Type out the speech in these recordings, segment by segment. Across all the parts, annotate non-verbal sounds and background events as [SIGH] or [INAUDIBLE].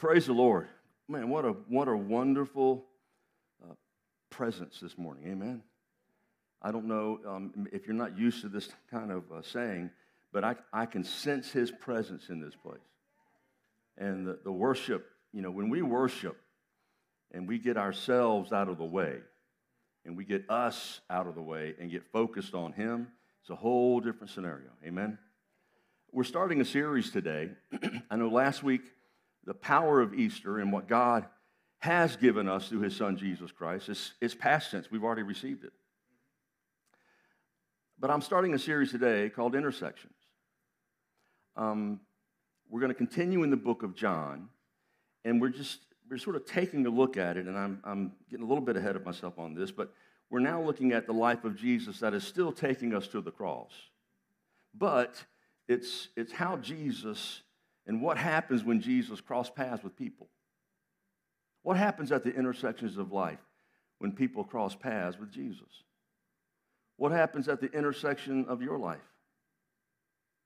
Praise the Lord. Man, what a, what a wonderful uh, presence this morning. Amen. I don't know um, if you're not used to this kind of uh, saying, but I, I can sense his presence in this place. And the, the worship, you know, when we worship and we get ourselves out of the way and we get us out of the way and get focused on him, it's a whole different scenario. Amen. We're starting a series today. [CLEARS THROAT] I know last week, the power of Easter and what God has given us through his son Jesus Christ is, past tense. We've already received it. But I'm starting a series today called Intersections. Um, we're going to continue in the book of John, and we're just we're sort of taking a look at it, and I'm, I'm getting a little bit ahead of myself on this, but we're now looking at the life of Jesus that is still taking us to the cross. But it's, it's how Jesus and what happens when Jesus crossed paths with people. What happens at the intersections of life when people cross paths with Jesus? What happens at the intersection of your life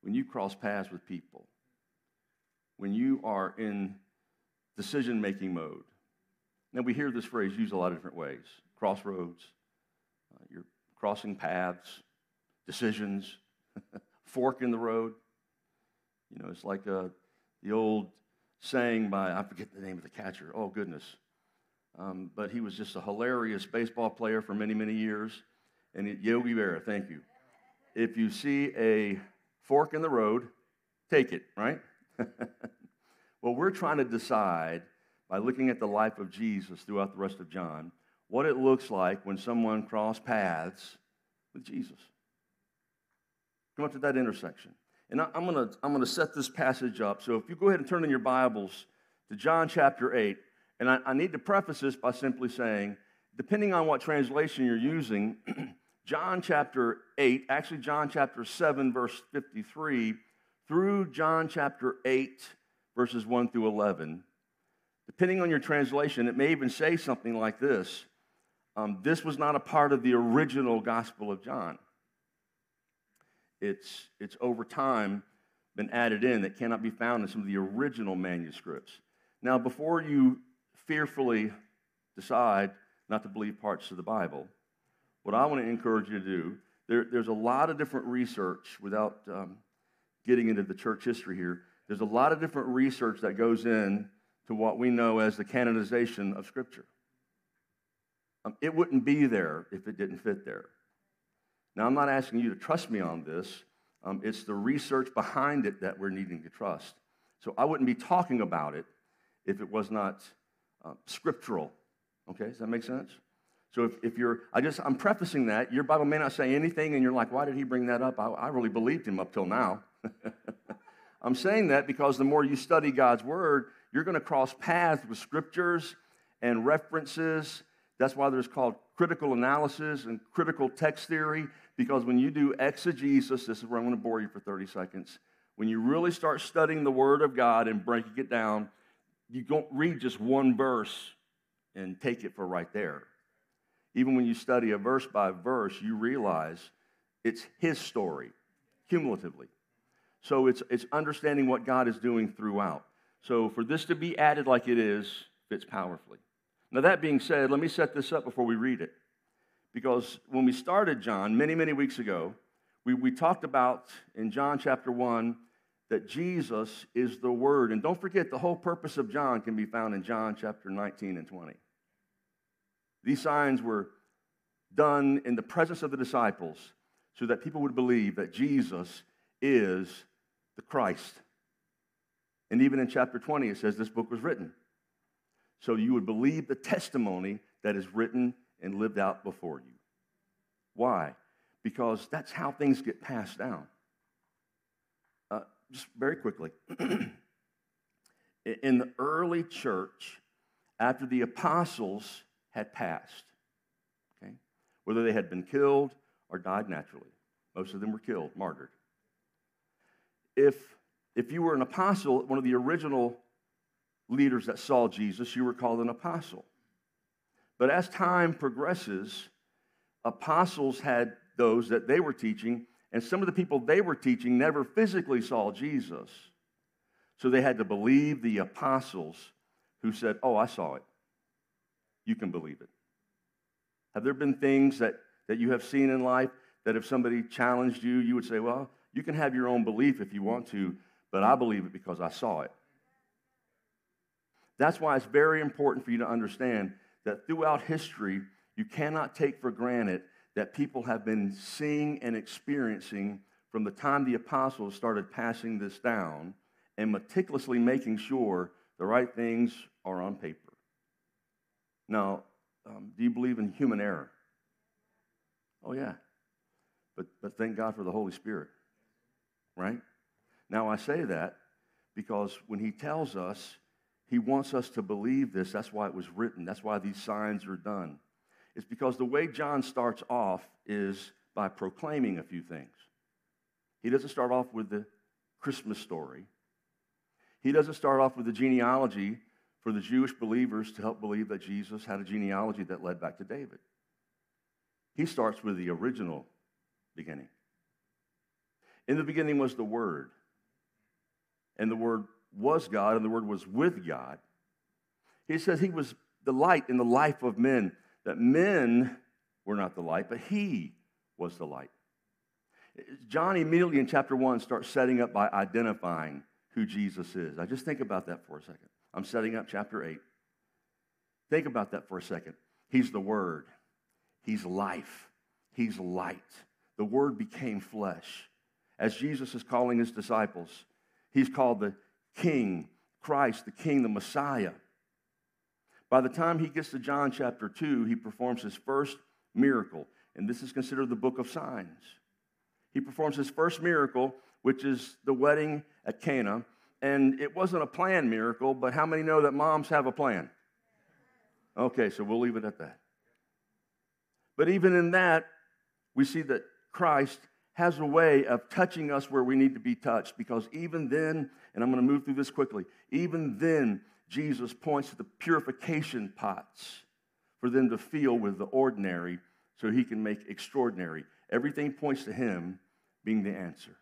when you cross paths with people? When you are in decision making mode? Now, we hear this phrase used a lot of different ways crossroads, uh, you're crossing paths, decisions. [LAUGHS] fork in the road. You know, it's like uh, the old saying by, I forget the name of the catcher. Oh, goodness. Um, but he was just a hilarious baseball player for many, many years. And it, Yogi Berra, thank you. If you see a fork in the road, take it, right? [LAUGHS] well, we're trying to decide by looking at the life of Jesus throughout the rest of John what it looks like when someone cross paths with Jesus. Come up to that intersection. And I, am going to I'm to set this passage up. So if you go ahead and turn in your Bibles to John chapter 8, and I, I need to preface this by simply saying, depending on what translation you're using, [CLEARS THROAT] John chapter 8, actually John chapter 7, verse 53, through John chapter 8, verses 1 through 11, depending on your translation, it may even say something like this um, This was not a part of the original Gospel of John it's, it's over time been added in that cannot be found in some of the original manuscripts. Now, before you fearfully decide not to believe parts of the Bible, what I want to encourage you to do, there, there's a lot of different research without um, getting into the church history here. There's a lot of different research that goes in to what we know as the canonization of Scripture. Um, it wouldn't be there if it didn't fit there. Now, I'm not asking you to trust me on this. Um, it's the research behind it that we're needing to trust. So I wouldn't be talking about it if it was not uh, scriptural. Okay, does that make sense? So if, if you're, I just, I'm prefacing that. Your Bible may not say anything, and you're like, why did he bring that up? I, I really believed him up till now. [LAUGHS] I'm saying that because the more you study God's word, you're going to cross paths with scriptures and references. That's why there's called critical analysis and critical text theory. Because when you do exegesis, this is where I'm going to bore you for 30 seconds. When you really start studying the Word of God and breaking it down, you don't read just one verse and take it for right there. Even when you study a verse by verse, you realize it's His story, cumulatively. So it's, it's understanding what God is doing throughout. So for this to be added like it is, fits powerfully. Now, that being said, let me set this up before we read it. Because when we started John many, many weeks ago, we, we talked about in John chapter 1 that Jesus is the Word. And don't forget, the whole purpose of John can be found in John chapter 19 and 20. These signs were done in the presence of the disciples so that people would believe that Jesus is the Christ. And even in chapter 20, it says this book was written. So you would believe the testimony that is written and lived out before you. Why? Because that's how things get passed down. Uh, just very quickly, [CLEARS THROAT] in the early church after the apostles had passed, okay? Whether they had been killed or died naturally. Most of them were killed, martyred. If, if you were an apostle, one of the original leaders that saw Jesus, you were called an apostle. But as time progresses, apostles had those that they were teaching, and some of the people they were teaching never physically saw Jesus. So they had to believe the apostles who said, Oh, I saw it. You can believe it. Have there been things that, that you have seen in life that if somebody challenged you, you would say, Well, you can have your own belief if you want to, but I believe it because I saw it. That's why it's very important for you to understand that throughout history, you cannot take for granted that people have been seeing and experiencing from the time the apostles started passing this down and meticulously making sure the right things are on paper. Now, um, do you believe in human error? Oh, yeah. But, but thank God for the Holy Spirit, right? Now, I say that because when He tells us He wants us to believe this, that's why it was written, that's why these signs are done. It's because the way John starts off is by proclaiming a few things. He doesn't start off with the Christmas story. He doesn't start off with the genealogy for the Jewish believers to help believe that Jesus had a genealogy that led back to David. He starts with the original beginning. In the beginning was the Word, and the Word was God, and the Word was with God. He says he was the light in the life of men, that men were not the light, but he was the light. John immediately in chapter 1 starts setting up by identifying who Jesus is. I just think about that for a second. I'm setting up chapter 8. Think about that for a second. He's the Word, He's life, He's light. The Word became flesh. As Jesus is calling His disciples, He's called the King, Christ, the King, the Messiah. By the time he gets to John chapter 2, he performs his first miracle, and this is considered the book of signs. He performs his first miracle, which is the wedding at Cana. And it wasn't a planned miracle, but how many know that moms have a plan? Okay, so we'll leave it at that. But even in that, we see that Christ has a way of touching us where we need to be touched because even then, and I'm going to move through this quickly, even then, Jesus points to the purification pots for them to feel with the ordinary so he can make extraordinary. Everything points to him being the answer.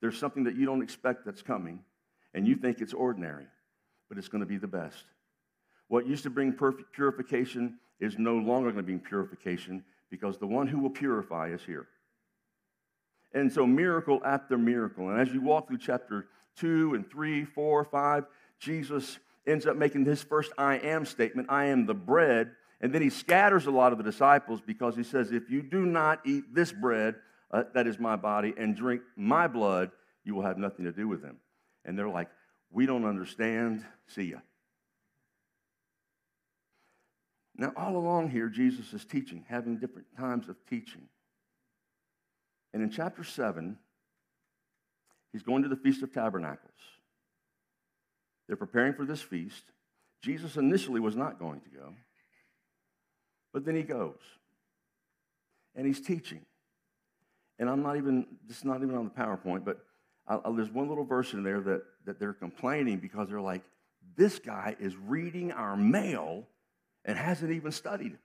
There's something that you don't expect that's coming, and you think it's ordinary, but it's going to be the best. What used to bring purification is no longer going to bring purification because the one who will purify is here. And so, miracle after miracle. And as you walk through chapter 2 and 3, 4, 5, Jesus ends up making his first I am statement I am the bread. And then he scatters a lot of the disciples because he says, If you do not eat this bread, uh, that is my body, and drink my blood, you will have nothing to do with them. And they're like, We don't understand. See ya. Now, all along here, Jesus is teaching, having different times of teaching. And in chapter 7, he's going to the Feast of Tabernacles. They're preparing for this feast. Jesus initially was not going to go, but then he goes. And he's teaching and I'm not even, this is not even on the PowerPoint, but I, I, there's one little verse in there that, that they're complaining because they're like, this guy is reading our mail and hasn't even studied.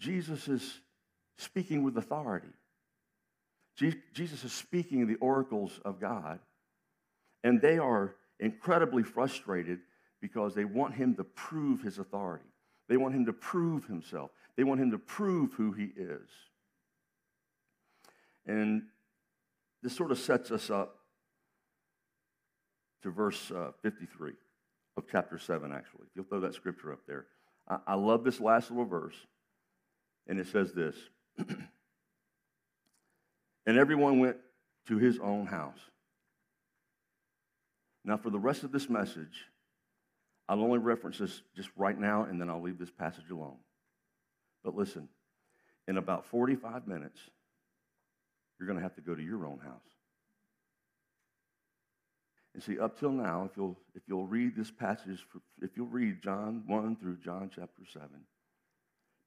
Jesus is speaking with authority. Jesus is speaking the oracles of God, and they are incredibly frustrated because they want him to prove his authority. They want him to prove himself. They want him to prove who he is. And this sort of sets us up to verse uh, 53 of chapter 7, actually. If you'll throw that scripture up there. I, I love this last little verse. And it says this [CLEARS THROAT] And everyone went to his own house. Now, for the rest of this message, I'll only reference this just right now, and then I'll leave this passage alone. But listen, in about 45 minutes, you're going to have to go to your own house. And see, up till now, if you'll, if you'll read this passage, if you'll read John 1 through John chapter 7,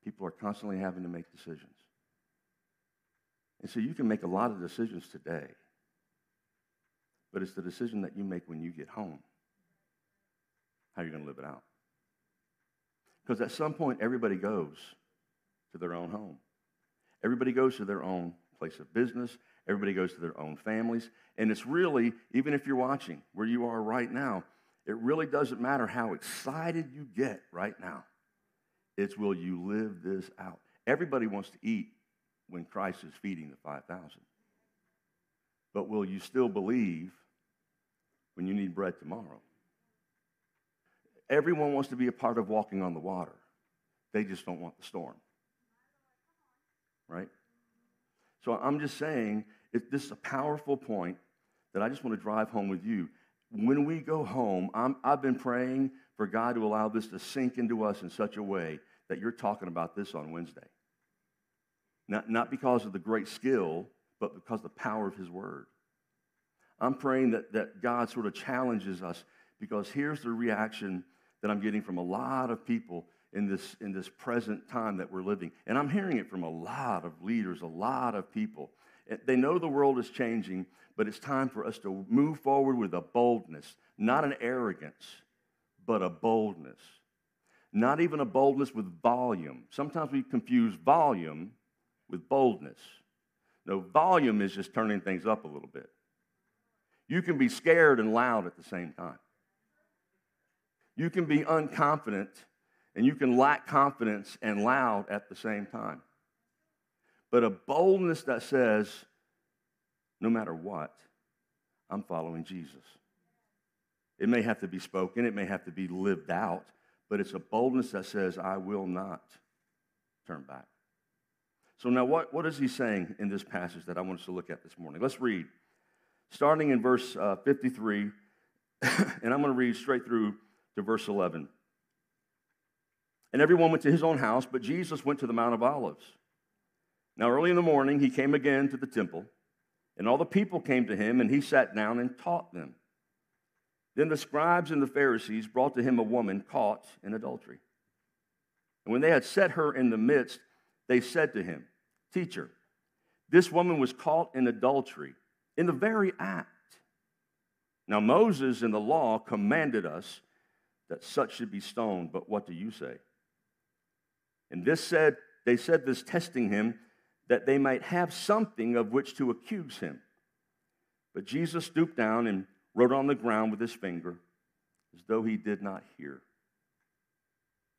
people are constantly having to make decisions. And so you can make a lot of decisions today, but it's the decision that you make when you get home how you're going to live it out. Because at some point, everybody goes to their own home. Everybody goes to their own place of business. Everybody goes to their own families. And it's really, even if you're watching where you are right now, it really doesn't matter how excited you get right now. It's will you live this out? Everybody wants to eat when Christ is feeding the 5,000. But will you still believe when you need bread tomorrow? Everyone wants to be a part of walking on the water. They just don't want the storm. Right? So I'm just saying, this is a powerful point that I just want to drive home with you. When we go home, i have been praying for God to allow this to sink into us in such a way that you're talking about this on Wednesday. Not, not because of the great skill, but because of the power of His Word. I'm praying that, that God sort of challenges us because here's the reaction that I'm getting from a lot of people in this, in this present time that we're living. And I'm hearing it from a lot of leaders, a lot of people. They know the world is changing, but it's time for us to move forward with a boldness, not an arrogance, but a boldness. Not even a boldness with volume. Sometimes we confuse volume with boldness. No, volume is just turning things up a little bit. You can be scared and loud at the same time. You can be unconfident and you can lack confidence and loud at the same time. But a boldness that says, no matter what, I'm following Jesus. It may have to be spoken, it may have to be lived out, but it's a boldness that says, I will not turn back. So, now what, what is he saying in this passage that I want us to look at this morning? Let's read. Starting in verse uh, 53, [COUGHS] and I'm going to read straight through to verse 11. And everyone went to his own house, but Jesus went to the Mount of Olives. Now, early in the morning, he came again to the temple, and all the people came to him, and he sat down and taught them. Then the scribes and the Pharisees brought to him a woman caught in adultery. And when they had set her in the midst, they said to him, Teacher, this woman was caught in adultery in the very act. Now, Moses in the law commanded us that such should be stoned, but what do you say? And this said, they said this testing him that they might have something of which to accuse him. But Jesus stooped down and wrote on the ground with his finger as though he did not hear.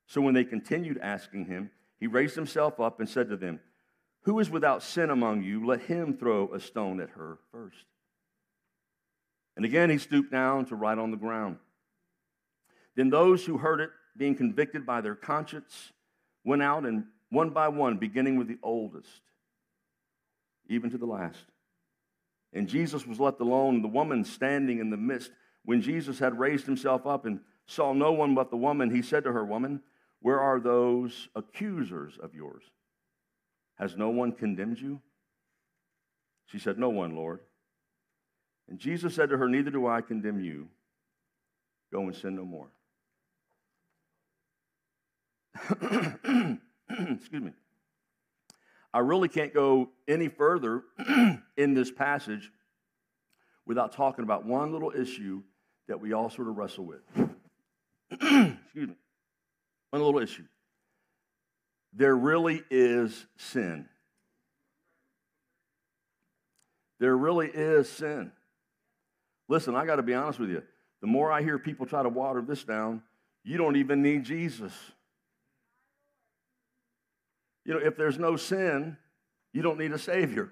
So when they continued asking him, he raised himself up and said to them, Who is without sin among you? Let him throw a stone at her first. And again he stooped down to write on the ground. Then those who heard it, being convicted by their conscience, went out and one by one, beginning with the oldest, even to the last. And Jesus was left alone, the woman standing in the midst. When Jesus had raised himself up and saw no one but the woman, he said to her, Woman, where are those accusers of yours? Has no one condemned you? She said, No one, Lord. And Jesus said to her, Neither do I condemn you. Go and sin no more. [CLEARS THROAT] Excuse me. I really can't go any further [CLEARS THROAT] in this passage without talking about one little issue that we all sort of wrestle with. [CLEARS THROAT] Excuse me. One little issue. There really is sin. There really is sin. Listen, I got to be honest with you. The more I hear people try to water this down, you don't even need Jesus. You know, if there's no sin, you don't need a Savior.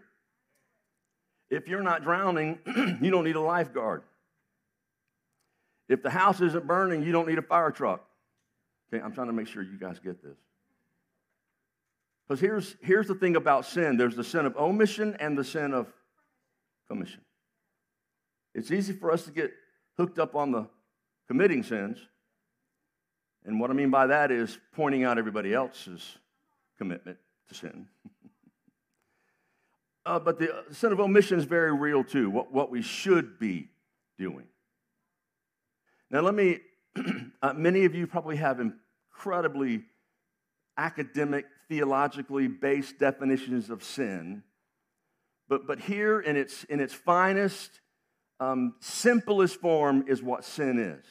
If you're not drowning, [CLEARS THROAT] you don't need a lifeguard. If the house isn't burning, you don't need a fire truck. Okay, I'm trying to make sure you guys get this. Because here's, here's the thing about sin there's the sin of omission and the sin of commission. It's easy for us to get hooked up on the committing sins. And what I mean by that is pointing out everybody else's commitment to sin. [LAUGHS] uh, but the sin of omission is very real too, what, what we should be doing. Now, let me, [CLEARS THROAT] uh, many of you probably have incredibly academic, theologically based definitions of sin. But, but here, in its, in its finest, um, simplest form, is what sin is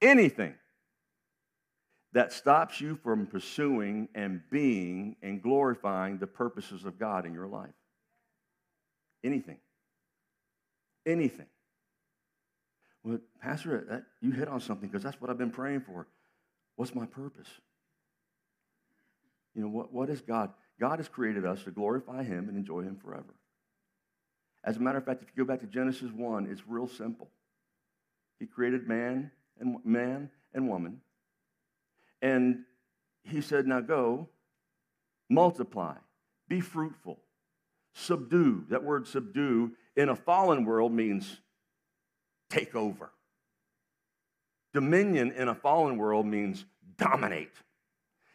anything that stops you from pursuing and being and glorifying the purposes of God in your life. Anything. Anything. Well, Pastor, that, you hit on something because that's what I've been praying for. What's my purpose? You know, what, what is God? God has created us to glorify Him and enjoy Him forever. As a matter of fact, if you go back to Genesis 1, it's real simple. He created man and man and woman. And he said, Now go, multiply, be fruitful, subdue. That word subdue in a fallen world means take over. Dominion in a fallen world means dominate.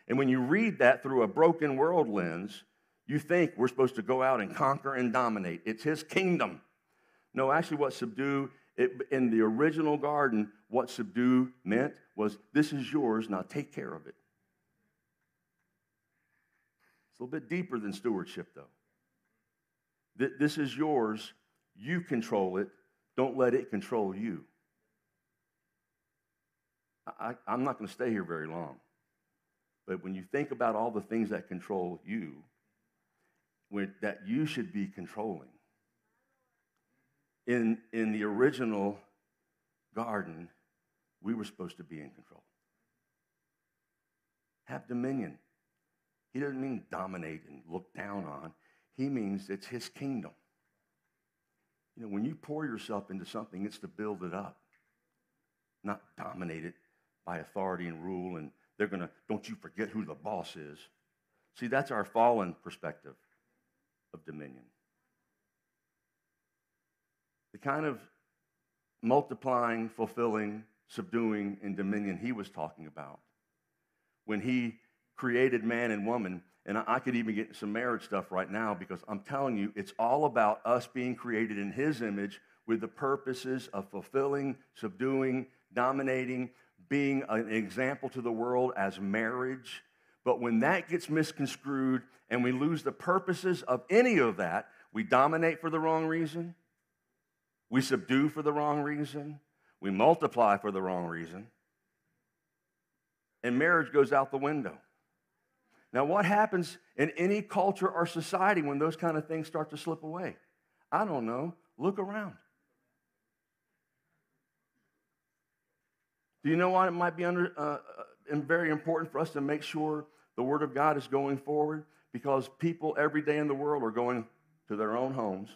And when you read that through a broken world lens, you think we're supposed to go out and conquer and dominate. It's his kingdom. No, actually, what subdue it, in the original garden, what subdue meant was this is yours, now take care of it. It's a little bit deeper than stewardship, though. This is yours, you control it, don't let it control you. I, am not going to stay here very long. But when you think about all the things that control you, when, that you should be controlling, in, in the original garden, we were supposed to be in control. Have dominion. He doesn't mean dominate and look down on. He means it's his kingdom. You know, when you pour yourself into something, it's to build it up, not dominate it by authority and rule. And they're going to, don't you forget who the boss is. See, that's our fallen perspective of dominion the kind of multiplying, fulfilling, subduing, and dominion he was talking about when he created man and woman. And I could even get some marriage stuff right now because I'm telling you, it's all about us being created in his image with the purposes of fulfilling, subduing, dominating, being an example to the world as marriage. But when that gets misconstrued and we lose the purposes of any of that, we dominate for the wrong reason, we subdue for the wrong reason. We multiply for the wrong reason. And marriage goes out the window. Now, what happens in any culture or society when those kind of things start to slip away? I don't know. Look around. Do you know why it might be under, uh, uh, very important for us to make sure the Word of God is going forward? Because people every day in the world are going to their own homes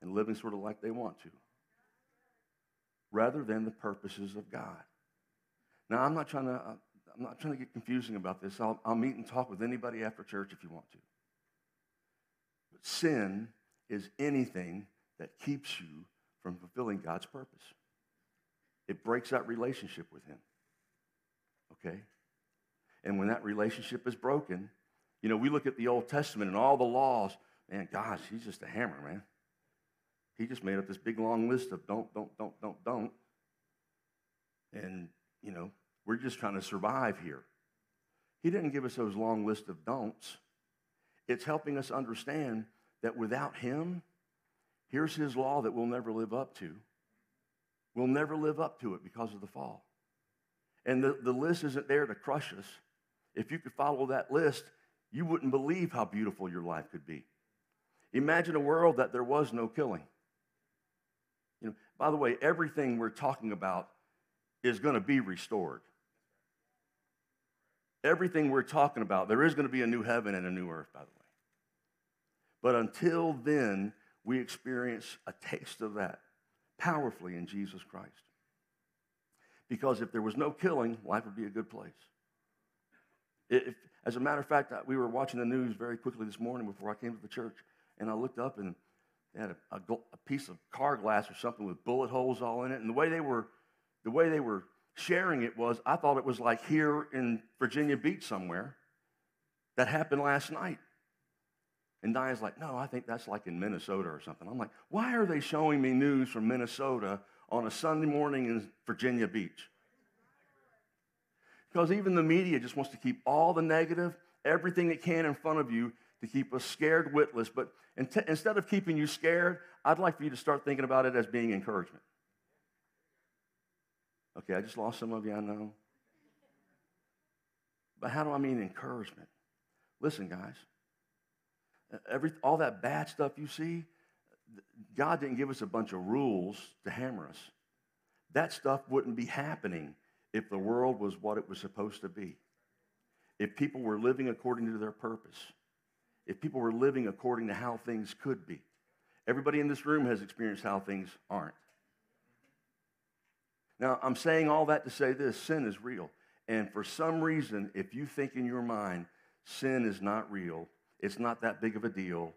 and living sort of like they want to, rather than the purposes of God. Now, I'm not trying to, uh, I'm not trying to get confusing about this. I'll, I'll meet and talk with anybody after church if you want to. But sin is anything that keeps you from fulfilling God's purpose. It breaks that relationship with Him. Okay? And when that relationship is broken, you know, we look at the Old Testament and all the laws, man, gosh, he's just a hammer, man. He just made up this big long list of don't, don't, don't, don't, don't. And, you know, we're just trying to survive here. He didn't give us those long list of don'ts. It's helping us understand that without Him, here's His law that we'll never live up to. We'll never live up to it because of the fall. And the, the list isn't there to crush us. If you could follow that list, you wouldn't believe how beautiful your life could be. Imagine a world that there was no killing. You know, by the way, everything we're talking about is going to be restored. Everything we're talking about, there is going to be a new heaven and a new earth, by the way. But until then, we experience a taste of that powerfully in Jesus Christ. Because if there was no killing, life would be a good place. If, as a matter of fact, we were watching the news very quickly this morning before I came to the church, and I looked up and they had a, a, a, piece of car glass or something with bullet holes all in it. And the way they were, the way they were sharing it was, I thought it was like here in Virginia Beach somewhere. That happened last night. And Diane's like, no, I think that's like in Minnesota or something. I'm like, why are they showing me news from Minnesota on a Sunday morning in Virginia Beach. Because even the media just wants to keep all the negative, everything it can in front of you to keep us scared witless. But instead of keeping you scared, I'd like for you to start thinking about it as being encouragement. Okay, I just lost some of you, I know. But how do I mean encouragement? Listen, guys, every, all that bad stuff you see, God didn't give us a bunch of rules to hammer us. That stuff wouldn't be happening if the world was what it was supposed to be. If people were living according to their purpose. If people were living according to how things could be. Everybody in this room has experienced how things aren't. Now, I'm saying all that to say this sin is real. And for some reason, if you think in your mind sin is not real, it's not that big of a deal,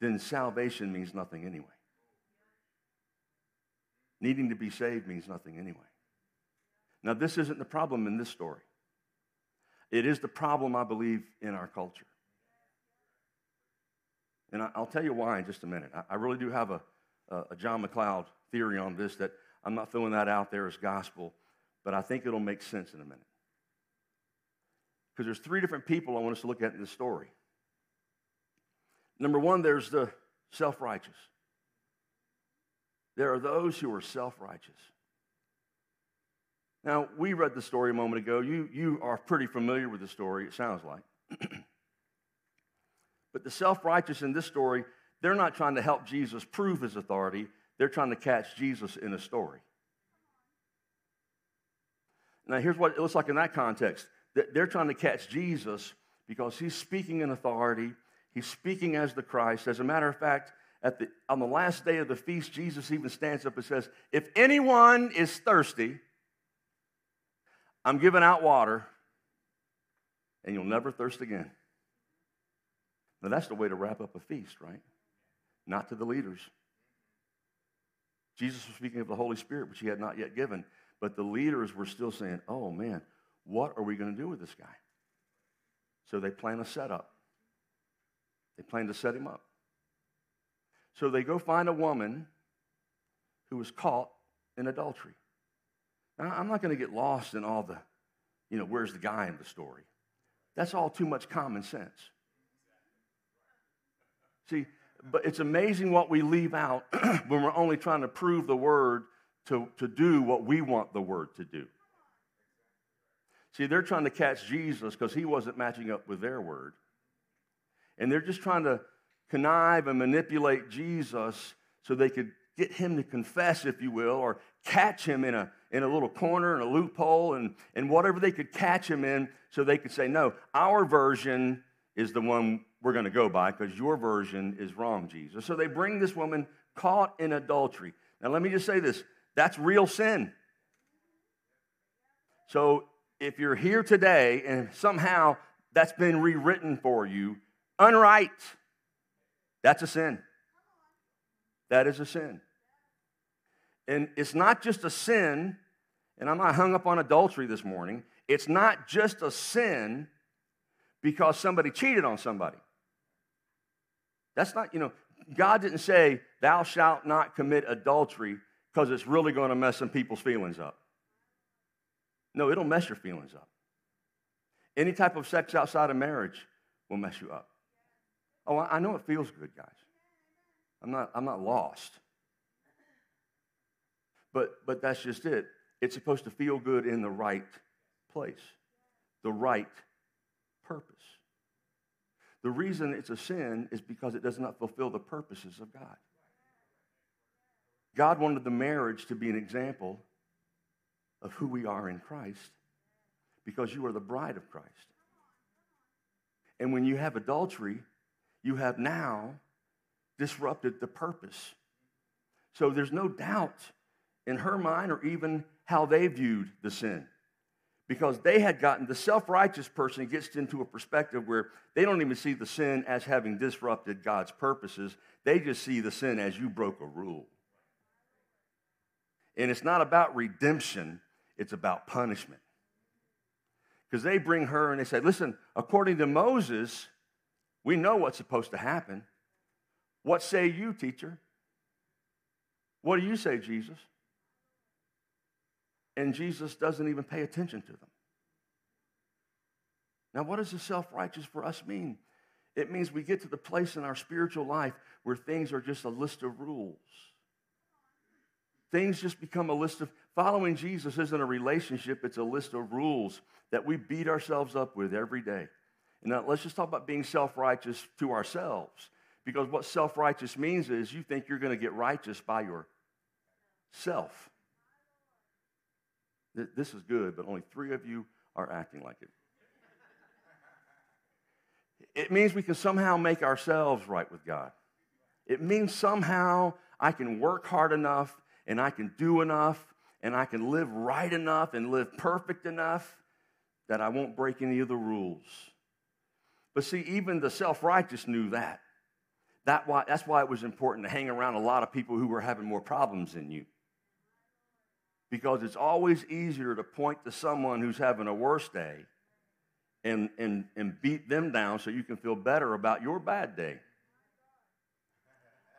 then salvation means nothing anyway. Needing to be saved means nothing anyway. Now, this isn't the problem in this story. It is the problem, I believe, in our culture. And I'll tell you why in just a minute. I really do have a, a John MacLeod theory on this that I'm not throwing that out there as gospel, but I think it'll make sense in a minute. Because there's three different people I want us to look at in this story. Number one, there's the self righteous. There are those who are self righteous. Now, we read the story a moment ago. You, you are pretty familiar with the story, it sounds like. [CLEARS THROAT] but the self righteous in this story, they're not trying to help Jesus prove his authority, they're trying to catch Jesus in a story. Now, here's what it looks like in that context they're trying to catch Jesus because he's speaking in authority, he's speaking as the Christ. As a matter of fact, the, on the last day of the feast, Jesus even stands up and says, If anyone is thirsty, I'm giving out water, and you'll never thirst again. Now, that's the way to wrap up a feast, right? Not to the leaders. Jesus was speaking of the Holy Spirit, which he had not yet given. But the leaders were still saying, oh man, what are we going to do with this guy? So they plan a setup. They plan to set him up. So they go find a woman who was caught in adultery. Now, I'm not going to get lost in all the, you know, where's the guy in the story? That's all too much common sense. See, but it's amazing what we leave out [CLEARS THROAT] when we're only trying to prove the word to, to do what we want the word to do. See, they're trying to catch Jesus because he wasn't matching up with their word. And they're just trying to connive and manipulate Jesus so they could get him to confess, if you will, or catch him in a, in a little corner, in a loophole, and, and whatever they could catch him in so they could say, no, our version is the one we're going to go by because your version is wrong, Jesus. So they bring this woman caught in adultery. Now, let me just say this that's real sin. So if you're here today and somehow that's been rewritten for you, unright, that's a sin. That is a sin. And it's not just a sin, and I'm not hung up on adultery this morning. It's not just a sin because somebody cheated on somebody. That's not, you know, God didn't say, Thou shalt not commit adultery because it's really going to mess some people's feelings up. No, it'll mess your feelings up. Any type of sex outside of marriage will mess you up. Oh, I know it feels good, guys. I'm not, I'm not lost. But, but that's just it. It's supposed to feel good in the right place, the right purpose. The reason it's a sin is because it does not fulfill the purposes of God. God wanted the marriage to be an example of who we are in Christ because you are the bride of Christ. And when you have adultery, you have now disrupted the purpose. So there's no doubt in her mind or even how they viewed the sin because they had gotten the self righteous person gets into a perspective where they don't even see the sin as having disrupted God's purposes. They just see the sin as you broke a rule. And it's not about redemption, it's about punishment. Because they bring her and they say, listen, according to Moses, we know what's supposed to happen. What say you, teacher? What do you say, Jesus? And Jesus doesn't even pay attention to them. Now, what does the self righteous for us mean? It means we get to the place in our spiritual life where things are just a list of rules. Things just become a list of following Jesus isn't a relationship, it's a list of rules that we beat ourselves up with every day. And now let's just talk about being self righteous to ourselves. Because what self righteous means is you think you're going to get righteous by yourself. This is good, but only three of you are acting like it. It means we can somehow make ourselves right with God. It means somehow I can work hard enough and I can do enough and I can live right enough and live perfect enough that I won't break any of the rules. But see, even the self righteous knew that. that why, that's why it was important to hang around a lot of people who were having more problems than you. Because it's always easier to point to someone who's having a worse day and, and, and beat them down so you can feel better about your bad day.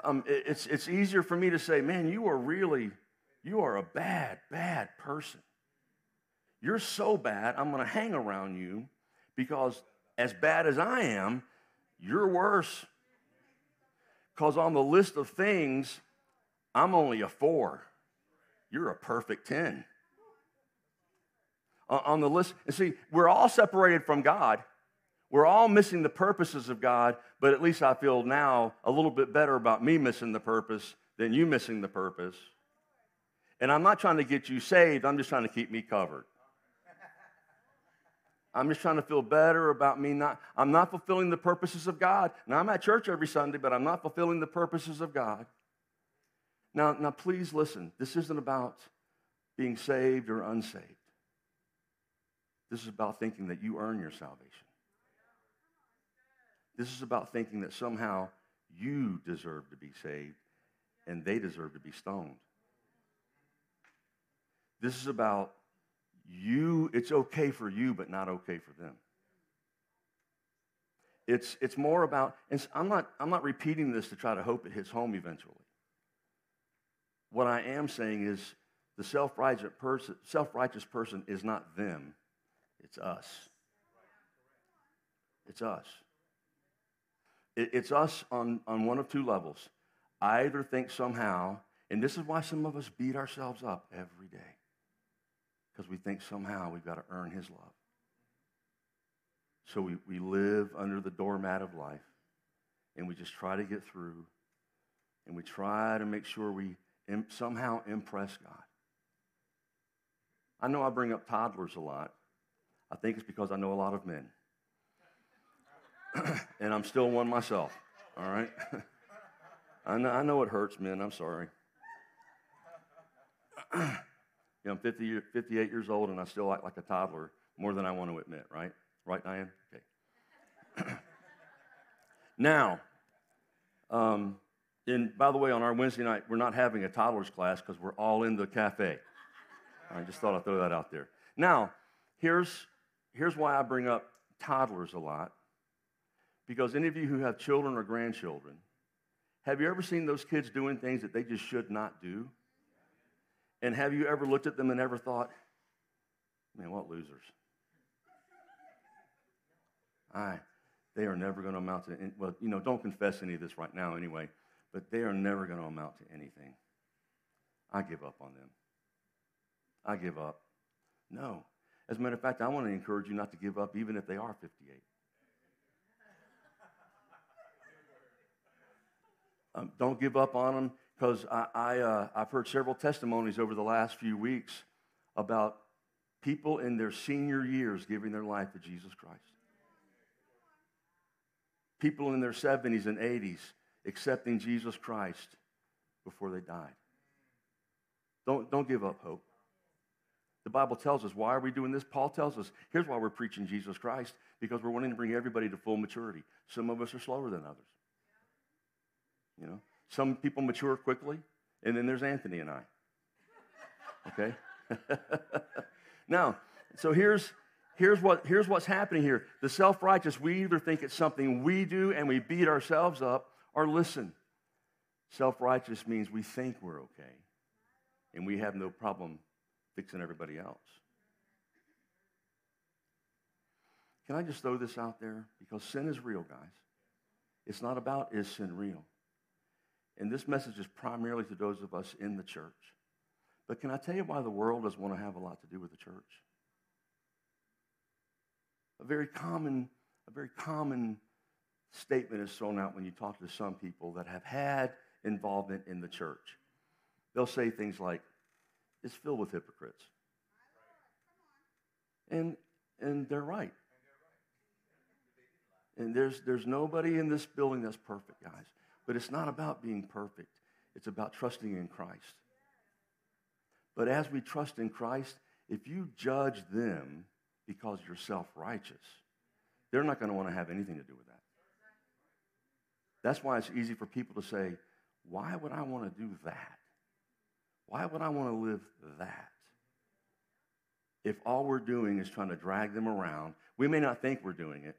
Um, it, it's, it's easier for me to say, man, you are really, you are a bad, bad person. You're so bad, I'm going to hang around you because as bad as I am, you're worse. Because on the list of things, I'm only a four. You're a perfect 10 uh, on the list. And see, we're all separated from God. We're all missing the purposes of God, but at least I feel now a little bit better about me missing the purpose than you missing the purpose. And I'm not trying to get you saved, I'm just trying to keep me covered. I'm just trying to feel better about me not I'm not fulfilling the purposes of God. Now I'm at church every Sunday, but I'm not fulfilling the purposes of God. Now now please listen. This isn't about being saved or unsaved. This is about thinking that you earn your salvation. This is about thinking that somehow you deserve to be saved and they deserve to be stoned. This is about you, it's okay for you, but not okay for them. It's, it's more about, and I'm not, I'm not repeating this to try to hope it hits home eventually. What I am saying is the self righteous person, self-righteous person is not them, it's us. It's us. It's us on, on one of two levels. I either think somehow, and this is why some of us beat ourselves up every day, because we think somehow we've got to earn his love. So we, we live under the doormat of life, and we just try to get through, and we try to make sure we Somehow impress God. I know I bring up toddlers a lot I think it's because I know a lot of men. [CLEARS THROAT] and I'm still one myself, all right? [LAUGHS] I, know, I know it hurts, men. I'm sorry. [CLEARS THROAT] I'm 50, 58 years old and I still act like a toddler more than I want to admit, right? Right, Diane? Okay. [CLEARS THROAT] now, um, and by the way, on our Wednesday night, we're not having a toddlers class because we're all in the cafe. I just thought I'd throw that out there. Now, here's here's why I bring up toddlers a lot. Because any of you who have children or grandchildren, have you ever seen those kids doing things that they just should not do? And have you ever looked at them and ever thought, man, what losers? I, they are never going to amount to, well, you know, don't confess any of this right now anyway, but they are never going to amount to anything. I give up on them. I give up. No. As a matter of fact, I want to encourage you not to give up even if they are 58. [LAUGHS] Um, don't give up on them because I, I, uh, I've heard several testimonies over the last few weeks about people in their senior years giving their life to Jesus Christ. People in their 70s and 80s accepting Jesus Christ before they died. Don't, don't give up hope. The Bible tells us why are we doing this? Paul tells us here's why we're preaching Jesus Christ because we're wanting to bring everybody to full maturity. Some of us are slower than others. You know, some people mature quickly, and then there's Anthony and I. Okay? [LAUGHS] now, so here's here's what here's what's happening here. The self-righteous, we either think it's something we do and we beat ourselves up, or listen. Self-righteous means we think we're okay, and we have no problem fixing everybody else. Can I just throw this out there? Because sin is real, guys. It's not about is sin real. And this message is primarily to those of us in the church. But can I tell you why the world doesn't want to have a lot to do with the church? A very common, a very common statement is thrown out when you talk to some people that have had involvement in the church. They'll say things like, it's filled with hypocrites. And, and they're right. And there's, there's nobody in this building that's perfect, guys. But it's not about being perfect, it's about trusting in Christ. But as we trust in Christ, if you judge them because you're self righteous, they're not going to want to have anything to do with that. That's why it's easy for people to say, Why would I want to do that? Why would I want to live that? If all we're doing is trying to drag them around, we may not think we're doing it,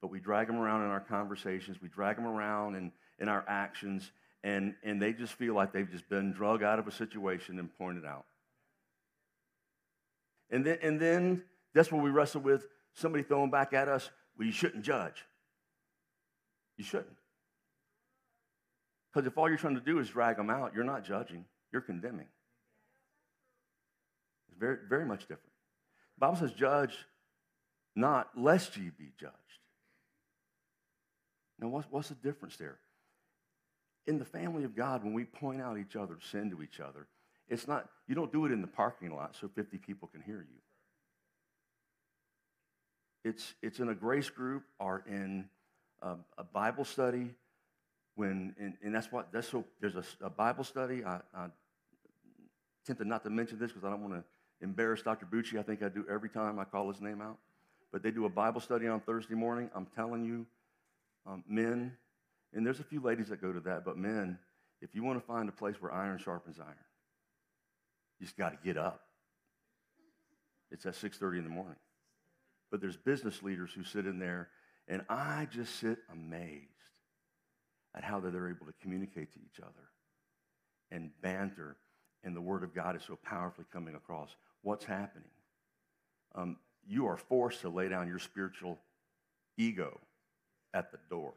but we drag them around in our conversations, we drag them around in, in our actions, and, and they just feel like they've just been drug out of a situation and pointed out. And then, and then that's what we wrestle with somebody throwing back at us, well, you shouldn't judge. You shouldn't. Because if all you're trying to do is drag them out, you're not judging, you're condemning. It's very, very much different. The Bible says, judge not lest ye be judged. Now, what's, what's the difference there? In the family of God, when we point out each other's sin to each other, it's not, you don't do it in the parking lot so 50 people can hear you. It's, it's in a grace group or in a, a Bible study when, and, and, that's what, that's so, there's a, a Bible study. I, I tempted not to mention this because I don't want to embarrass Dr. Bucci. I think I do every time I call his name out. But they do a Bible study on Thursday morning. I'm telling you, um, men, and there's a few ladies that go to that, but men, if you want to find a place where iron sharpens iron, you just got to get up. It's at 6:30 in the morning. But there's business leaders who sit in there, and I just sit amazed at how they're able to communicate to each other and banter, and the Word of God is so powerfully coming across. What's happening? Um, you are forced to lay down your spiritual ego at the door.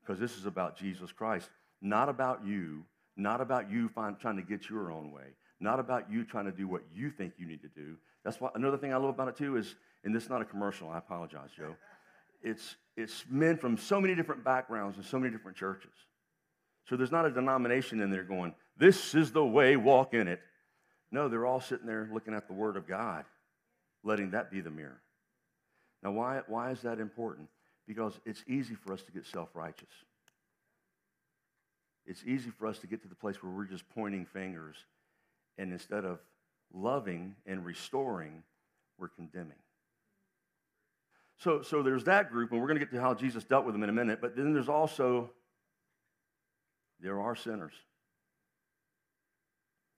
Because this is about Jesus Christ, not about you, not about you find, trying to get your own way, not about you trying to do what you think you need to do. That's why another thing I love about it too is, and this is not a commercial, I apologize, Joe. It's, it's men from so many different backgrounds and so many different churches. So there's not a denomination in there going, this is the way, walk in it. No, they're all sitting there looking at the Word of God, letting that be the mirror. Now, why, why is that important? because it's easy for us to get self righteous. It's easy for us to get to the place where we're just pointing fingers, and instead of loving and restoring, we're condemning. So, so there's that group, and we're going to get to how Jesus dealt with them in a minute, but then there's also, there are sinners.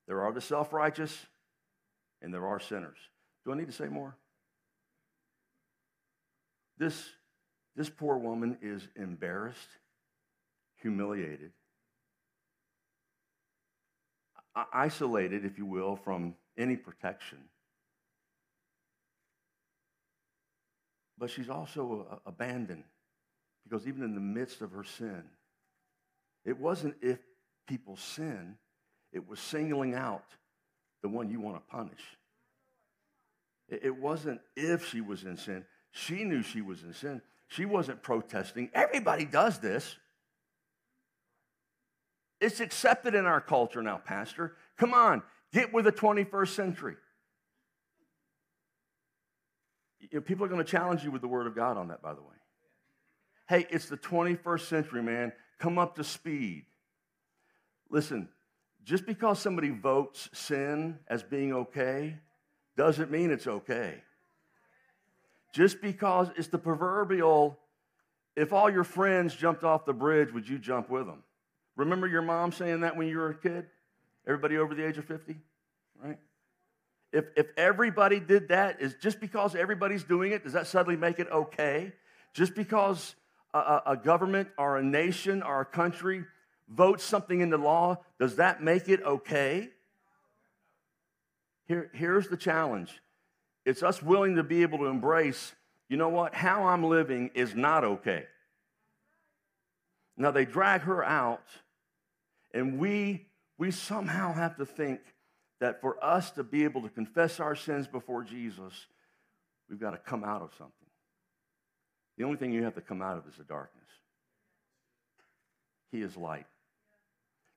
There are the self righteous, and there are sinners. Do I need to say more? This this poor woman is embarrassed, humiliated, isolated, if you will, from any protection. But she's also uh, abandoned because even in the midst of her sin, it wasn't if people sin, it was singling out the one you want to punish. It wasn't if she was in sin. She knew she was in sin. She wasn't protesting. Everybody does this. It's accepted in our culture now, Pastor. Come on, get with the 21st century. You know, people are going to challenge you with the Word of God on that, by the way. Hey, it's the 21st century, man. Come up to speed. Listen, just because somebody votes sin as being okay doesn't mean it's okay. Just because it's the proverbial, if all your friends jumped off the bridge, would you jump with them? Remember your mom saying that when you were a kid? Everybody over the age of 50, right? If, if everybody did that, is just because everybody's doing it, does that suddenly make it okay? Just because a, a government or a nation or a country votes something into law, does that make it okay? Here, here's the challenge it's us willing to be able to embrace, you know what, how I'm living is not okay. Now they drag her out, and we, we somehow have to think that for us to be able to confess our sins before Jesus, we've got to come out of something. The only thing you have to come out of is the darkness. He is light.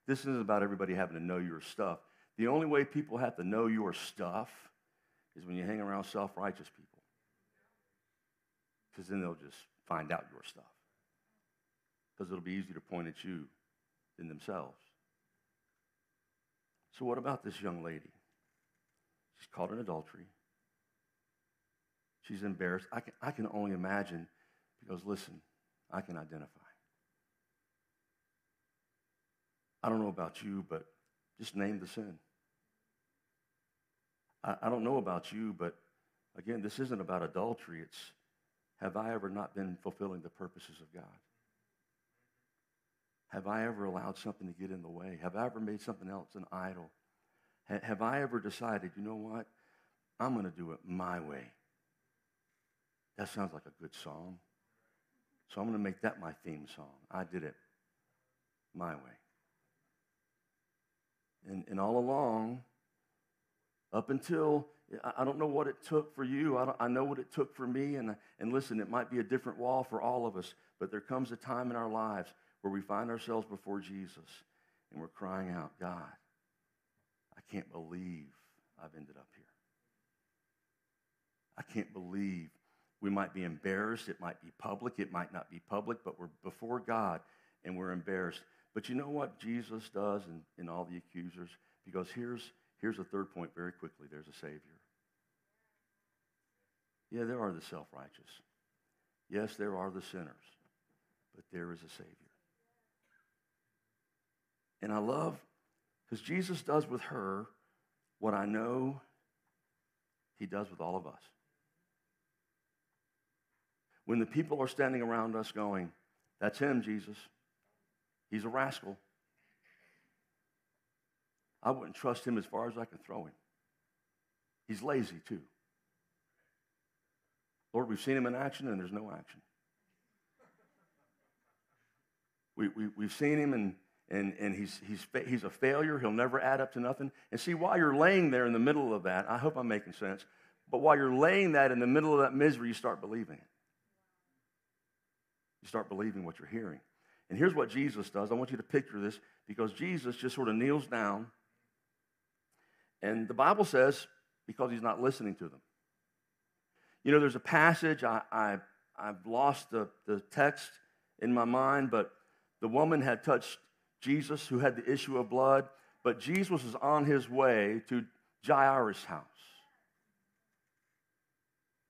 This isn't about everybody having to know your stuff. The only way people have to know your stuff is when you hang around self righteous people. Because then they'll just find out your stuff. Because it'll be easier to point at you than themselves. So, what about this young lady? She's caught in adultery. She's embarrassed. I can, I can only imagine because, listen, I can identify. I don't know about you, but just name the sin. I, I don't know about you, but again, this isn't about adultery. It's have I ever not been fulfilling the purposes of God? Have I ever allowed something to get in the way? Have I ever made something else an idol? Ha- have I ever decided, you know what? I'm going to do it my way. That sounds like a good song. So I'm going to make that my theme song. I did it my way. And, and all along, up until I don't know what it took for you. I, I, know what it took for me. And, and listen, it might be a different wall for all of us, but there comes a time in our lives where we find ourselves before Jesus and we're crying out, God, I can't believe I've ended up here. I can't believe we might be embarrassed. It might be public. It might not be public, but we're before God and we're embarrassed. But you know what Jesus does in, in all the accusers? Because here's, here's the third point very quickly there's a Savior. Yeah, there are the self righteous. Yes, there are the sinners. But there is a Savior. And I love, because Jesus does with her what I know he does with all of us. When the people are standing around us going, That's him, Jesus. He's a rascal. I wouldn't trust him as far as I can throw him. He's lazy, too. Lord, we've seen him in action and there's no action. We, we, we've seen him and, and, and he's, he's, he's a failure. He'll never add up to nothing. And see, while you're laying there in the middle of that, I hope I'm making sense, but while you're laying that in the middle of that misery, you start believing it. You start believing what you're hearing. And here's what Jesus does. I want you to picture this because Jesus just sort of kneels down. And the Bible says, because he's not listening to them. You know, there's a passage, I, I, I've lost the, the text in my mind, but the woman had touched Jesus who had the issue of blood, but Jesus was on his way to Jairus' house.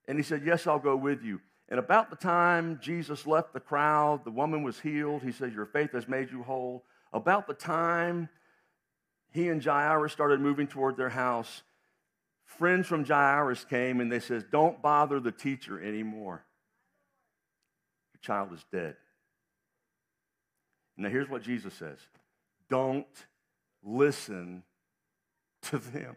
And he said, Yes, I'll go with you. And about the time Jesus left the crowd, the woman was healed. He says, Your faith has made you whole. About the time he and Jairus started moving toward their house, friends from Jairus came and they says, Don't bother the teacher anymore. Your child is dead. Now here's what Jesus says. Don't listen to them.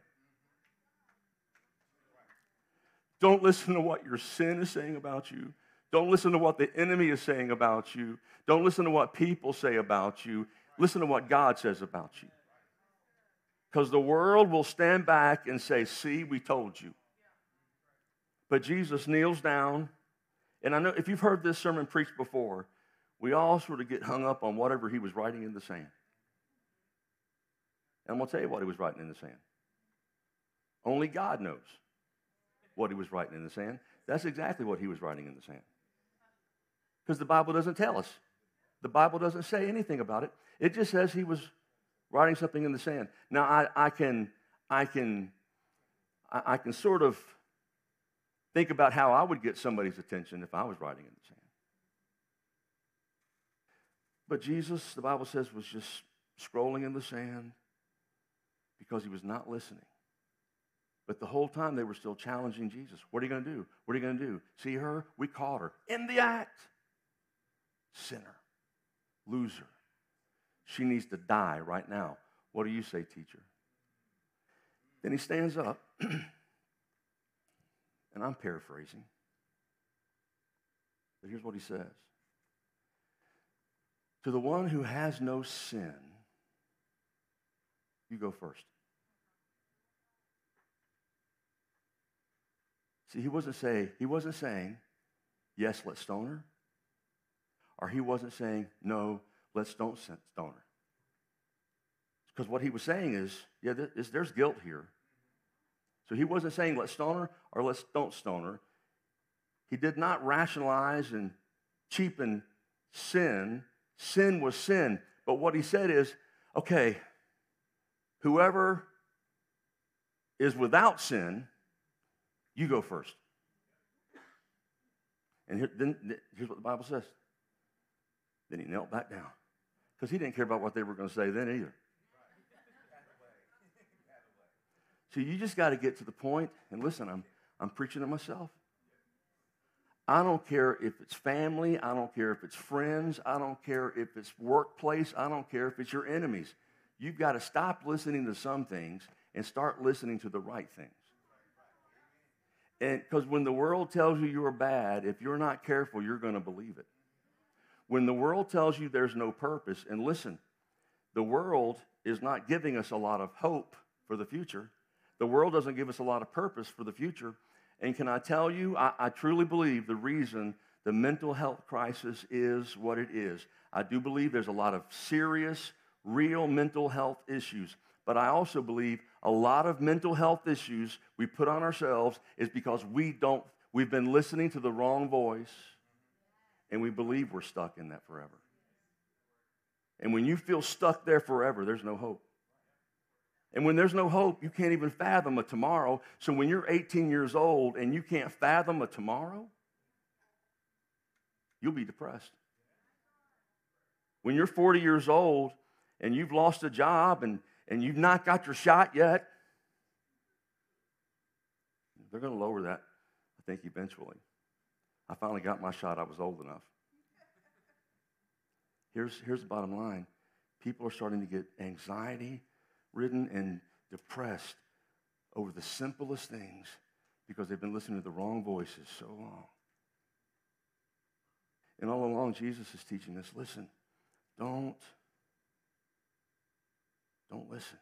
Don't listen to what your sin is saying about you. Don't listen to what the enemy is saying about you. Don't listen to what people say about you. Listen to what God says about you. Because the world will stand back and say, See, we told you. But Jesus kneels down. And I know if you've heard this sermon preached before, we all sort of get hung up on whatever he was writing in the sand. And I'm going to tell you what he was writing in the sand. Only God knows what he was writing in the sand. That's exactly what he was writing in the sand. Because the Bible doesn't tell us. The Bible doesn't say anything about it. It just says he was writing something in the sand. Now I, I can I can I, I can sort of think about how I would get somebody's attention if I was writing in the sand. But Jesus, the Bible says, was just scrolling in the sand because he was not listening. But the whole time they were still challenging Jesus. What are you going to do? What are you going to do? See her? We caught her in the act. Sinner, loser. She needs to die right now. What do you say, teacher? Then he stands up, [CLEARS THROAT] and I'm paraphrasing. But here's what he says To the one who has no sin, you go first. See, he wasn't saying, he wasn't saying, yes, let's stone her. Or he wasn't saying, no, let's don't stone her. Because what he was saying is, yeah, there's guilt here. So he wasn't saying let's stone her or let's don't stone her. He did not rationalize and cheapen sin. Sin was sin. But what he said is, okay, whoever is without sin, you go first. And here, then here's what the Bible says. Then he knelt back down because he didn't care about what they were going to say then either. So you just got to get to the point, and listen, I'm, I'm preaching to myself. I don't care if it's family, I don't care if it's friends, I don't care if it's workplace, I don't care if it's your enemies. You've got to stop listening to some things and start listening to the right things. And because when the world tells you you're bad, if you're not careful, you're going to believe it. When the world tells you there's no purpose, and listen, the world is not giving us a lot of hope for the future. The world doesn't give us a lot of purpose for the future. And can I tell you, I, I, truly believe the reason the mental health crisis is what it is. I do believe there's a lot of serious, real mental health issues. But I also believe a lot of mental health issues we put on ourselves is because we don't, we've been listening to the wrong voice and we believe we're stuck in that forever. And when you feel stuck there forever, there's no hope. And when there's no hope, you can't even fathom a tomorrow. So when you're 18 years old and you can't fathom a tomorrow, you'll be depressed. When you're 40 years old and you've lost a job and, and you've not got your shot yet, they're going to lower that, I think, eventually. I finally got my shot. I was old enough. Here's, here's the bottom line people are starting to get anxiety ridden and depressed over the simplest things because they've been listening to the wrong voices so long. And all along, Jesus is teaching us listen, don't, don't listen.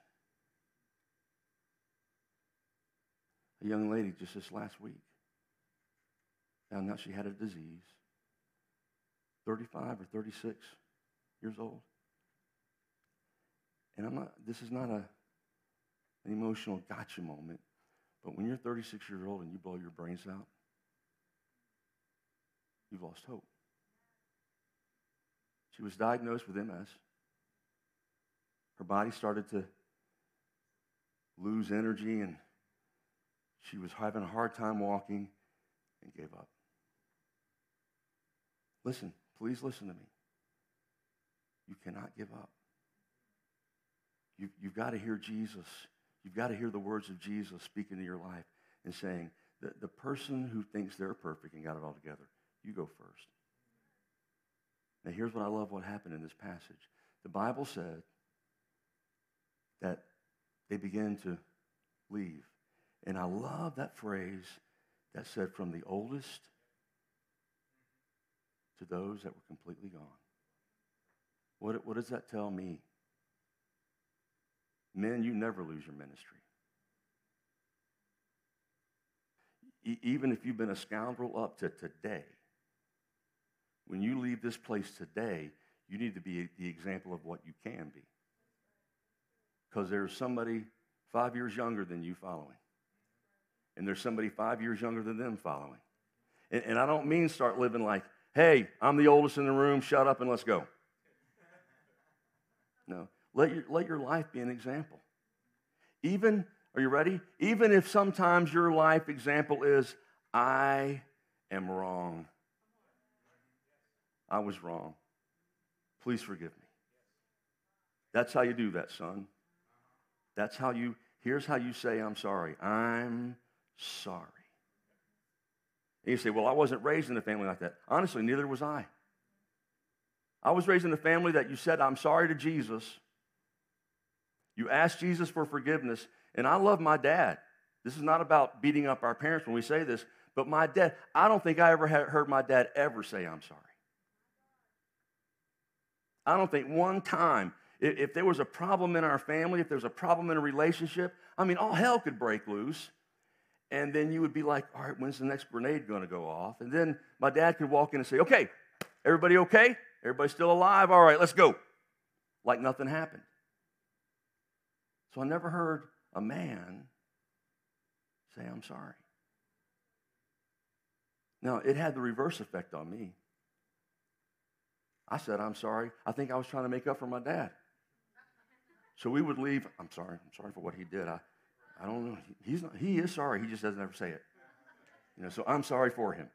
A young lady just this last week found out she had a disease, 35 or 36 years old. And I'm not, this is not a, an emotional gotcha moment, but when you're 36 years old and you blow your brains out, you've lost hope. She was diagnosed with MS. Her body started to lose energy and she was having a hard time walking and gave up. Listen, please listen to me. You cannot give up. You, you've got to hear Jesus. You've got to hear the words of Jesus speaking to your life and saying, the, the person who thinks they're perfect and got it all together, you go first. Now, here's what I love what happened in this passage. The Bible said that they began to leave. And I love that phrase that said, from the oldest to those that were completely gone. What, what does that tell me? Men, you never lose your ministry. E- even if you've been a scoundrel up to today, when you leave this place today, you need to be the example of what you can be. Because there's somebody five years younger than you following. And there's somebody five years younger than them following. And, and I don't mean start living like, hey, I'm the oldest in the room, shut up and let's go. No. Let your, let your life be an example. Even, are you ready? Even if sometimes your life example is, I am wrong. I was wrong. Please forgive me. That's how you do that, son. That's how you, here's how you say, I'm sorry. I'm sorry. And you say, well, I wasn't raised in a family like that. Honestly, neither was I. I was raised in a family that you said, I'm sorry to Jesus You ask Jesus for forgiveness. And I love my dad. This is not about beating up our parents when we say this, but my dad, I don't think I ever heard my dad ever say, I'm sorry. I don't think one time, if there was a problem in our family, if there was a problem in a relationship, I mean, all hell could break loose. And then you would be like, all right, when's the next grenade going to go off? And then my dad could walk in and say, okay, everybody okay? Everybody still alive? All right, let's go. Like nothing happened. So I never heard a man say, I'm sorry. Now, it had the reverse effect on me. I said, I'm sorry. I think I was trying to make up for my dad. So we would leave. I'm sorry. I'm sorry for what he did. I, I don't know. He's not, he is sorry. He just doesn't ever say it. You know, so I'm sorry for him.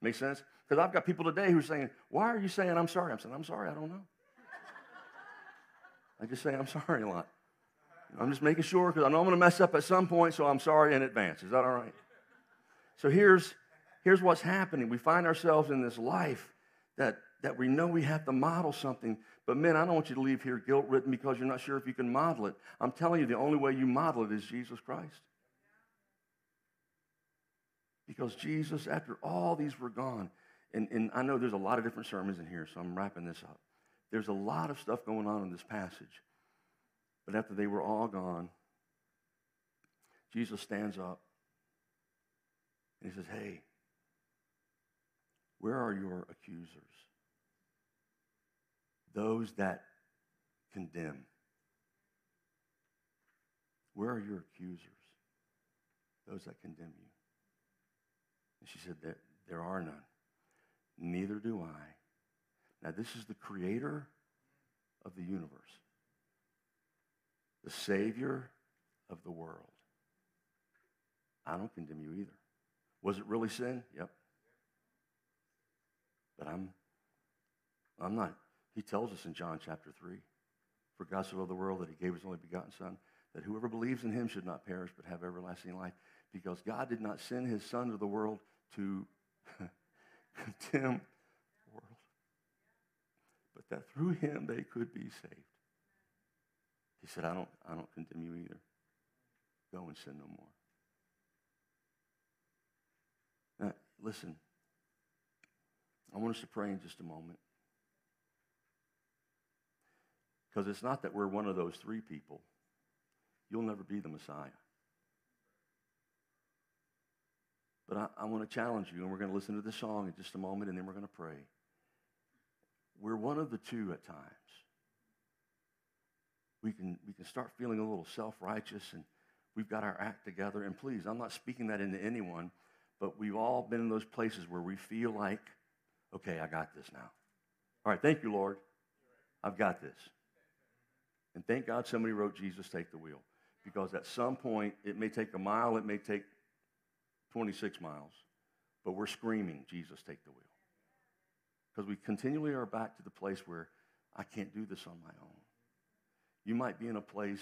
Make sense? Because I've got people today who are saying, Why are you saying I'm sorry? I'm saying, I'm sorry. I don't know. I just say I'm sorry a lot. I'm just making sure because I know I'm going to mess up at some point, so I'm sorry in advance. Is that all right? So here's, here's what's happening. We find ourselves in this life that, that we know we have to model something, but men, I don't want you to leave here guilt ridden because you're not sure if you can model it. I'm telling you, the only way you model it is Jesus Christ. Because Jesus, after all these were gone, and, and I know there's a lot of different sermons in here, so I'm wrapping this up. There's a lot of stuff going on in this passage. But after they were all gone, Jesus stands up and he says, Hey, where are your accusers? Those that condemn. Where are your accusers? Those that condemn you. And she said, that there are none. Neither do I. Now, this is the creator of the universe the Savior of the world. I don't condemn you either. Was it really sin? Yep. But I'm, I'm not. He tells us in John chapter 3 For God so loved the world that he gave his only begotten Son, that whoever believes in him should not perish but have everlasting life. Because God did not send his Son to the world to [LAUGHS] condemn the world, but that through him they could be saved. He said, I don't, I don't condemn you either. Go and sin no more. Now, listen, I want us to pray in just a moment. Because it's not that we're one of those three people. You'll never be the Messiah. But I, I want to challenge you, and we're going to listen to this song in just a moment, and then we're going to pray. We're one of the two at times we can, we can start feeling a little self righteous and we've got our act together. And please, I'm not speaking that into anyone, but we've all been in those places where we feel like, okay, I got this now. All right, thank you, Lord. I've got this. And thank God somebody wrote Jesus Take the Wheel. Because at some point, it may take a mile, it may take 26 miles, but we're screaming, Jesus, take the wheel. Because we continually are back to the place where I can't do this on my own. You might be in a place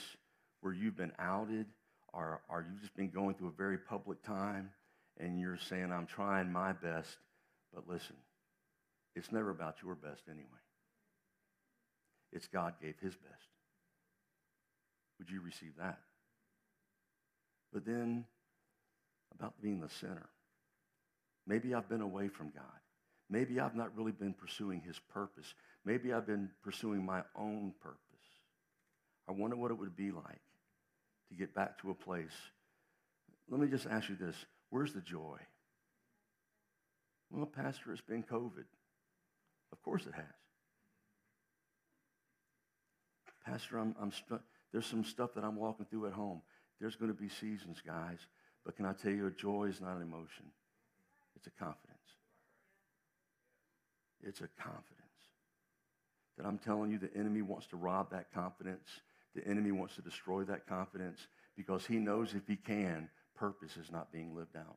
where you've been outed or, or you've just been going through a very public time and you're saying, I'm trying my best. But listen, it's never about your best anyway. It's God gave his best. Would you receive that? But then about being the sinner. Maybe I've been away from God. Maybe I've not really been pursuing his purpose. Maybe I've been pursuing my own purpose. I wonder what it would be like to get back to a place. Let me just ask you this where's the joy? Well, Pastor, it's been COVID. Of course it has. Pastor, I'm, I'm there's some stuff that I'm walking through at home. There's going to be seasons, guys. But can I tell you, joy is not an emotion, it's a confidence. It's a confidence. That I'm telling you, the enemy wants to rob that confidence the enemy wants to destroy that confidence because he knows if he can, purpose is not being lived out.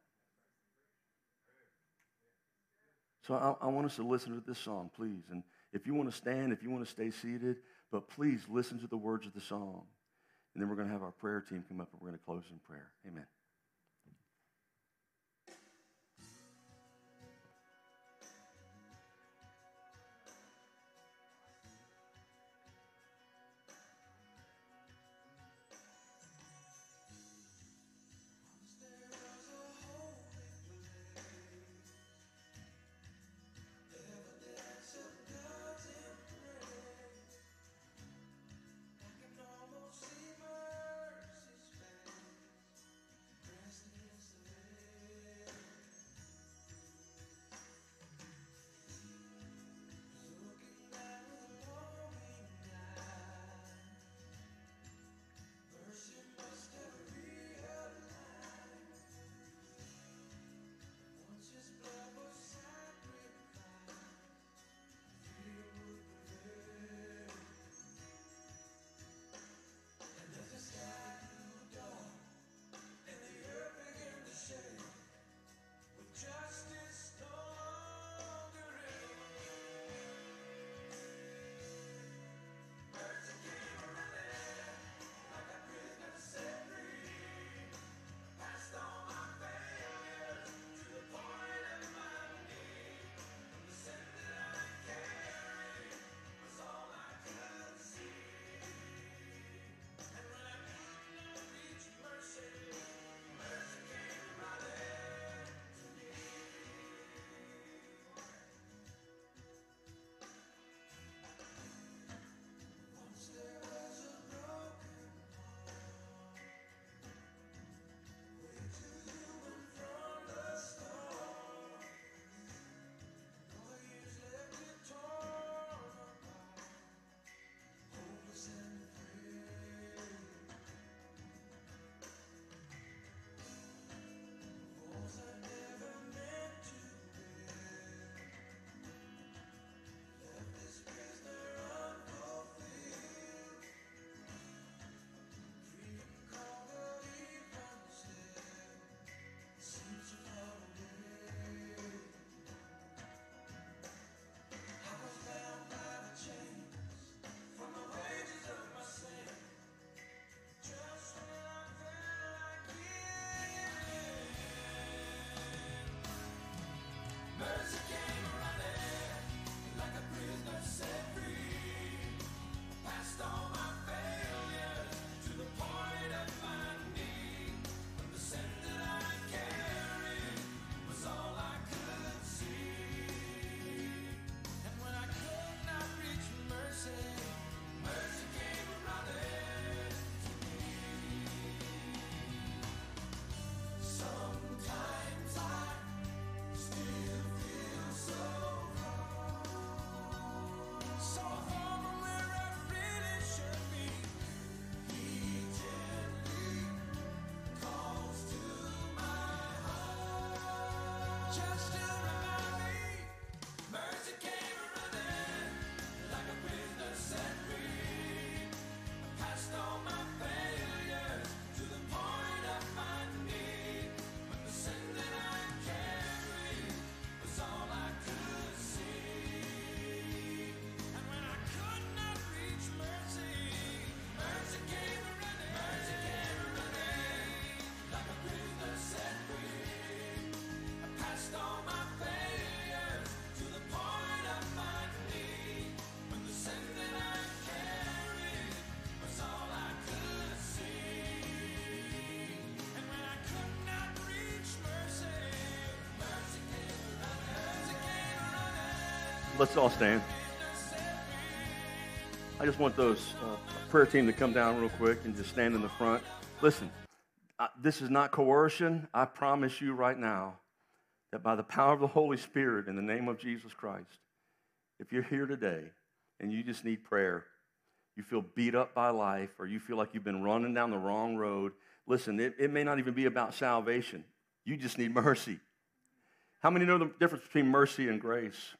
So I, I, want us to listen to this song, please. And if you want to stand, if you want to stay seated, but please listen to the words of the song. And then we're going to have our prayer team come up and we're going to close in prayer. Amen. Let's all stand. I just want those uh, prayer team to come down real quick and just stand in the front. Listen, uh, this is not coercion. I promise you right now that by the power of the Holy Spirit in the name of Jesus Christ, if you're here today and you just need prayer, you feel beat up by life, or you feel like you've been running down the wrong road, listen, it, it may not even be about salvation. You just need mercy. How many know the difference between mercy and grace?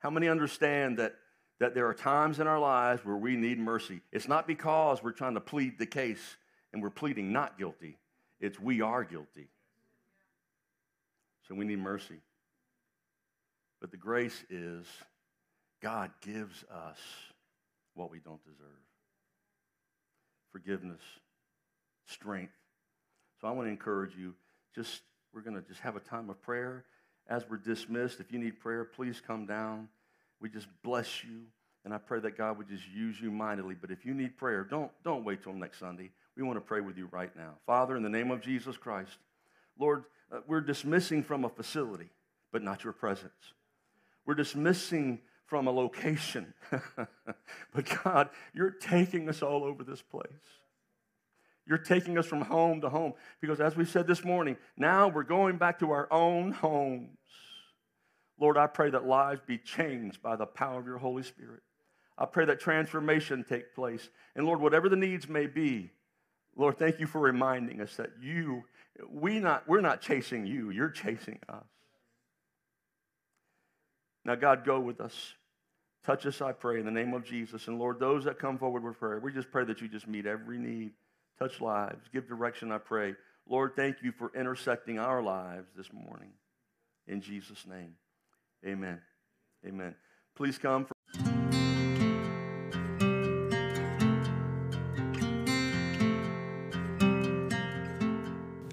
How many understand that, that there are times in our lives where we need mercy? It's not because we're trying to plead the case and we're pleading not guilty, it's we are guilty. So we need mercy. But the grace is God gives us what we don't deserve forgiveness, strength. So I want to encourage you just, we're going to just have a time of prayer. As we're dismissed, if you need prayer, please come down. We just bless you. And I pray that God would just use you mightily. But if you need prayer, don't, don't wait till next Sunday. We want to pray with you right now. Father, in the name of Jesus Christ, Lord, uh, we're dismissing from a facility, but not your presence. We're dismissing from a location. [LAUGHS] but God, you're taking us all over this place. You're taking us from home to home. Because as we said this morning, now we're going back to our own homes. Lord, I pray that lives be changed by the power of your Holy Spirit. I pray that transformation take place. And Lord, whatever the needs may be, Lord, thank you for reminding us that you, we not, we're not chasing you, you're chasing us. Now, God, go with us. Touch us, I pray, in the name of Jesus. And Lord, those that come forward with prayer, we just pray that you just meet every need, touch lives, give direction, I pray. Lord, thank you for intersecting our lives this morning. In Jesus' name, amen. Amen. Please come.